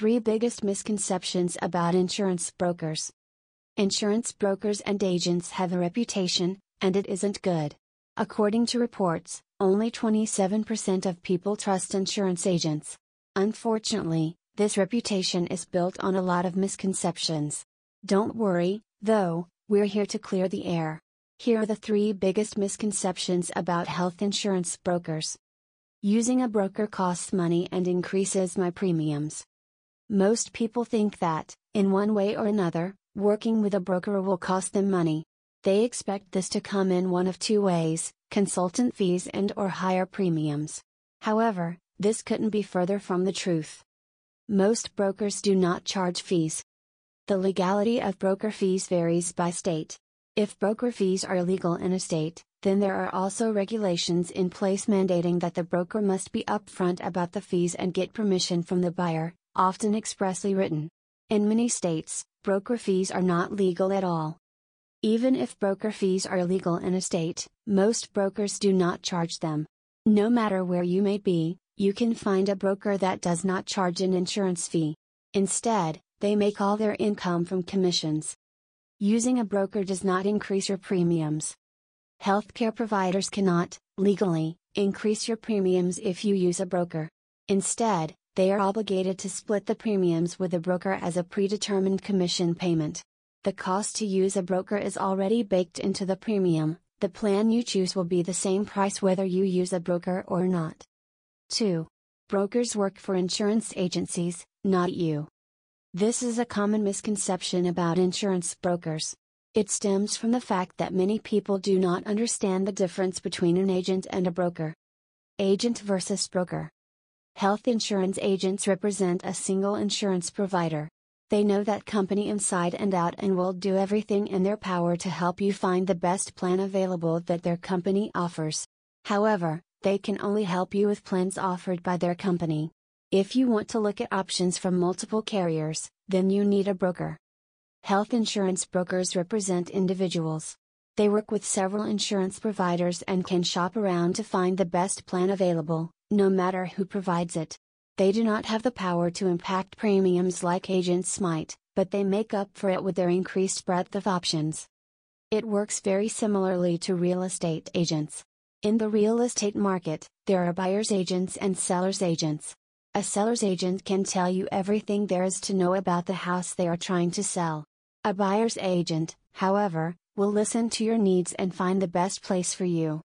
3 biggest misconceptions about insurance brokers. Insurance brokers and agents have a reputation, and it isn't good. According to reports, only 27% of people trust insurance agents. Unfortunately, this reputation is built on a lot of misconceptions. Don't worry, though, we're here to clear the air. Here are the three biggest misconceptions about health insurance brokers. Using a broker costs money and increases my premiums. Most people think that, in one way or another, working with a broker will cost them money. They expect this to come in one of two ways consultant fees and or higher premiums. However, this couldn't be further from the truth. Most brokers do not charge fees. The legality of broker fees varies by state. If broker fees are legal in a state, then there are also regulations in place mandating that the broker must be upfront about the fees and get permission from the buyer, often expressly written. In many states, broker fees are not legal at all. Even if broker fees are legal in a state, most brokers do not charge them. No matter where you may be, you can find a broker that does not charge an insurance fee. Instead, they make all their income from commissions. Using a broker does not increase your premiums. Healthcare providers cannot, legally, increase your premiums if you use a broker. Instead, they are obligated to split the premiums with the broker as a predetermined commission payment. The cost to use a broker is already baked into the premium, the plan you choose will be the same price whether you use a broker or not. 2. Brokers work for insurance agencies, not you. This is a common misconception about insurance brokers. It stems from the fact that many people do not understand the difference between an agent and a broker. Agent versus broker. Health insurance agents represent a single insurance provider. They know that company inside and out and will do everything in their power to help you find the best plan available that their company offers. However, they can only help you with plans offered by their company. If you want to look at options from multiple carriers, then you need a broker. Health insurance brokers represent individuals. They work with several insurance providers and can shop around to find the best plan available, no matter who provides it. They do not have the power to impact premiums like agents might, but they make up for it with their increased breadth of options. It works very similarly to real estate agents. In the real estate market, there are buyer's agents and seller's agents. A seller's agent can tell you everything there is to know about the house they are trying to sell. A buyer's agent, however, will listen to your needs and find the best place for you.